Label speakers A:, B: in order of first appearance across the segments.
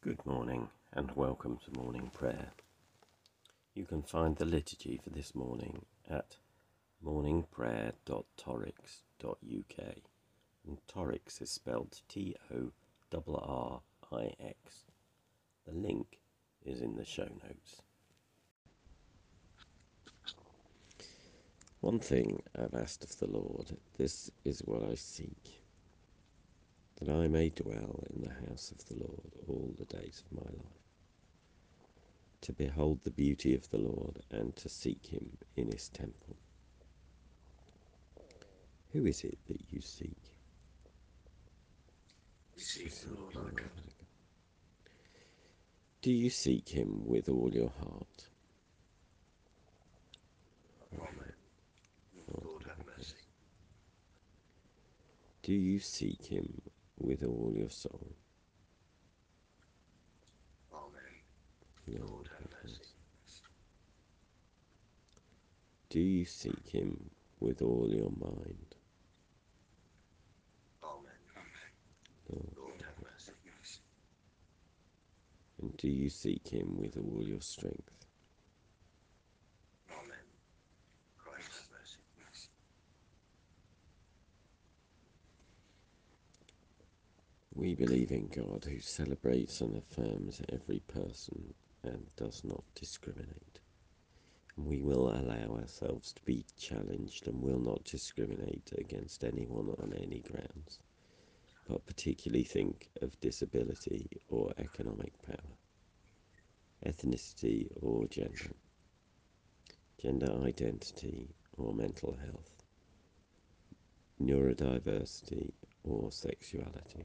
A: Good morning and welcome to morning prayer. You can find the liturgy for this morning at morningprayer.torrix.uk and Torrix is spelled T O R R I X. The link is in the show notes. One thing I've asked of the Lord, this is what I seek that I may dwell in the house of the Lord all the days of my life, to behold the beauty of the Lord and to seek him in his temple. Who is it that you seek?
B: seek the Lord our God.
A: Do you seek him with all your heart?
B: Oh, Amen. Lord oh, have mercy.
A: Do you seek him with all your soul?
B: Amen. Lord have mercy.
A: Do you seek him with all your mind?
B: Amen.
A: Lord,
B: Lord have mercy.
A: and do you seek him with all your strength?
B: Amen. Christ have mercy.
A: We believe in God who celebrates and affirms every person and does not discriminate. We will allow ourselves to be challenged and will not discriminate against anyone on any grounds, but particularly think of disability or economic power, ethnicity or gender, gender identity or mental health, neurodiversity or sexuality.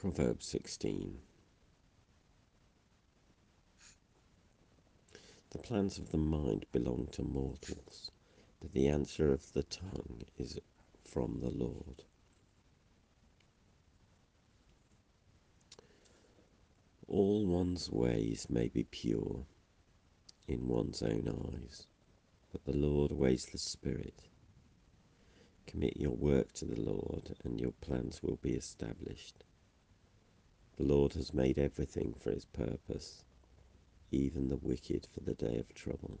A: Proverbs 16 The plans of the mind belong to mortals, but the answer of the tongue is from the Lord. All one's ways may be pure in one's own eyes, but the Lord weighs the spirit. Commit your work to the Lord, and your plans will be established. The Lord has made everything for his purpose, even the wicked for the day of trouble.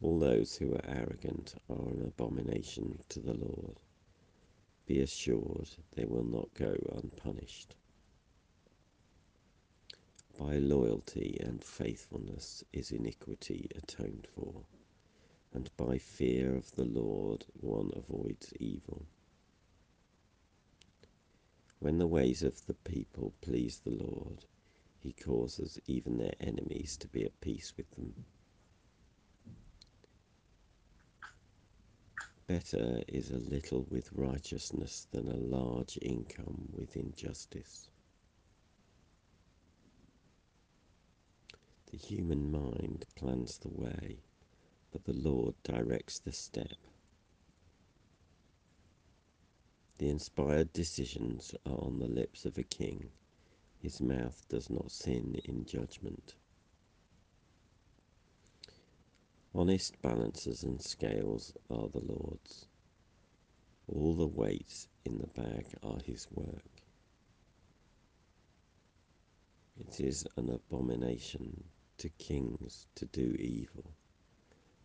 A: All those who are arrogant are an abomination to the Lord. Be assured they will not go unpunished. By loyalty and faithfulness is iniquity atoned for, and by fear of the Lord one avoids evil. When the ways of the people please the Lord, he causes even their enemies to be at peace with them. Better is a little with righteousness than a large income with injustice. The human mind plans the way, but the Lord directs the step. The inspired decisions are on the lips of a king. His mouth does not sin in judgment. Honest balances and scales are the Lord's. All the weights in the bag are his work. It is an abomination to kings to do evil,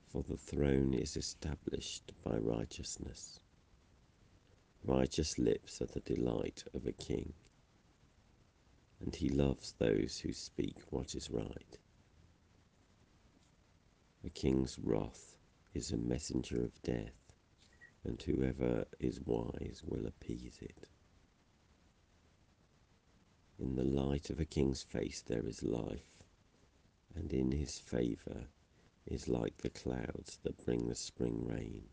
A: for the throne is established by righteousness. Righteous lips are the delight of a king, and he loves those who speak what is right. A king's wrath is a messenger of death, and whoever is wise will appease it. In the light of a king's face there is life, and in his favour is like the clouds that bring the spring rain.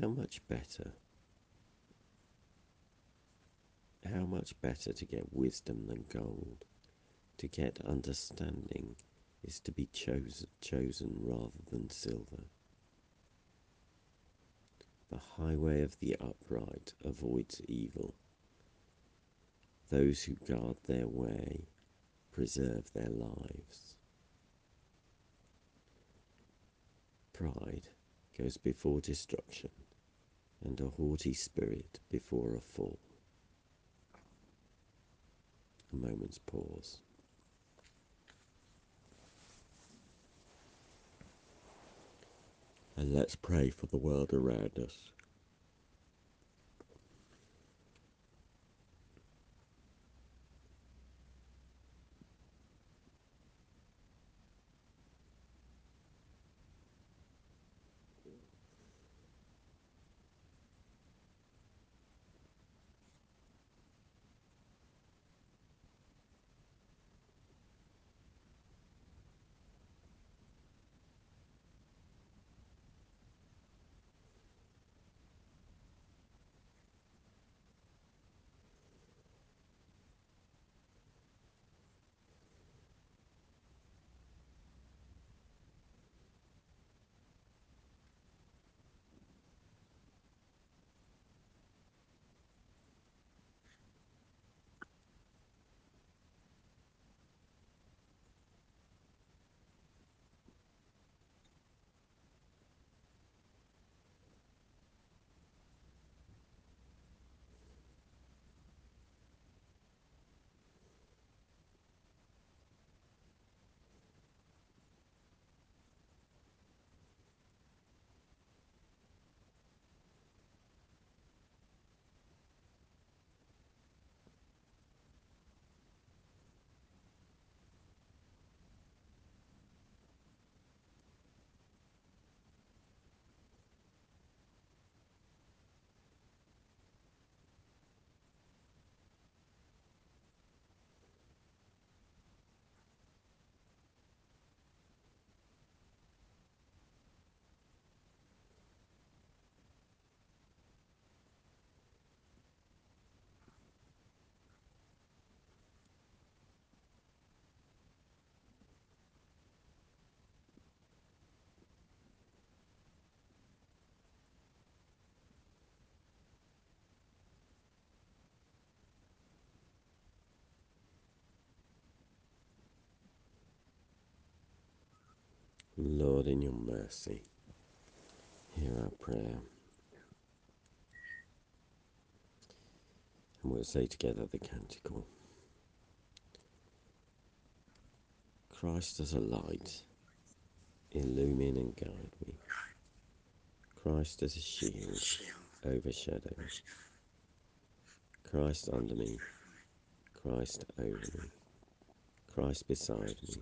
A: How much better? How much better to get wisdom than gold? To get understanding is to be chosen, chosen rather than silver. The highway of the upright avoids evil. Those who guard their way preserve their lives. Pride goes before destruction, and a haughty spirit before a fall. A moment's pause. And let's pray for the world around us. Lord, in your mercy, hear our prayer. And we'll say together the canticle Christ as a light, illumine and guide me. Christ as a shield, overshadow me. Christ under me, Christ over me, Christ beside me,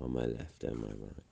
A: on my left and my right.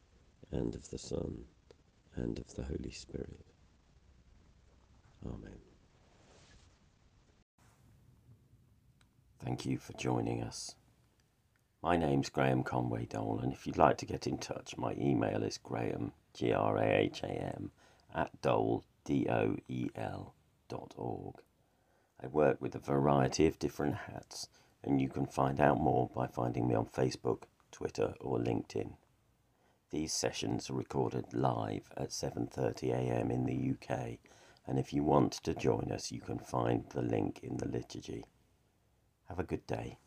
A: and of the Son, and of the Holy Spirit. Amen. Thank you for joining us. My name's Graham Conway Doel, and if you'd like to get in touch, my email is graham, G R A H A M, at doel, D O E L, dot org. I work with a variety of different hats, and you can find out more by finding me on Facebook, Twitter, or LinkedIn. These sessions are recorded live at 7.30am in the UK and if you want to join us you can find the link in the liturgy. Have a good day.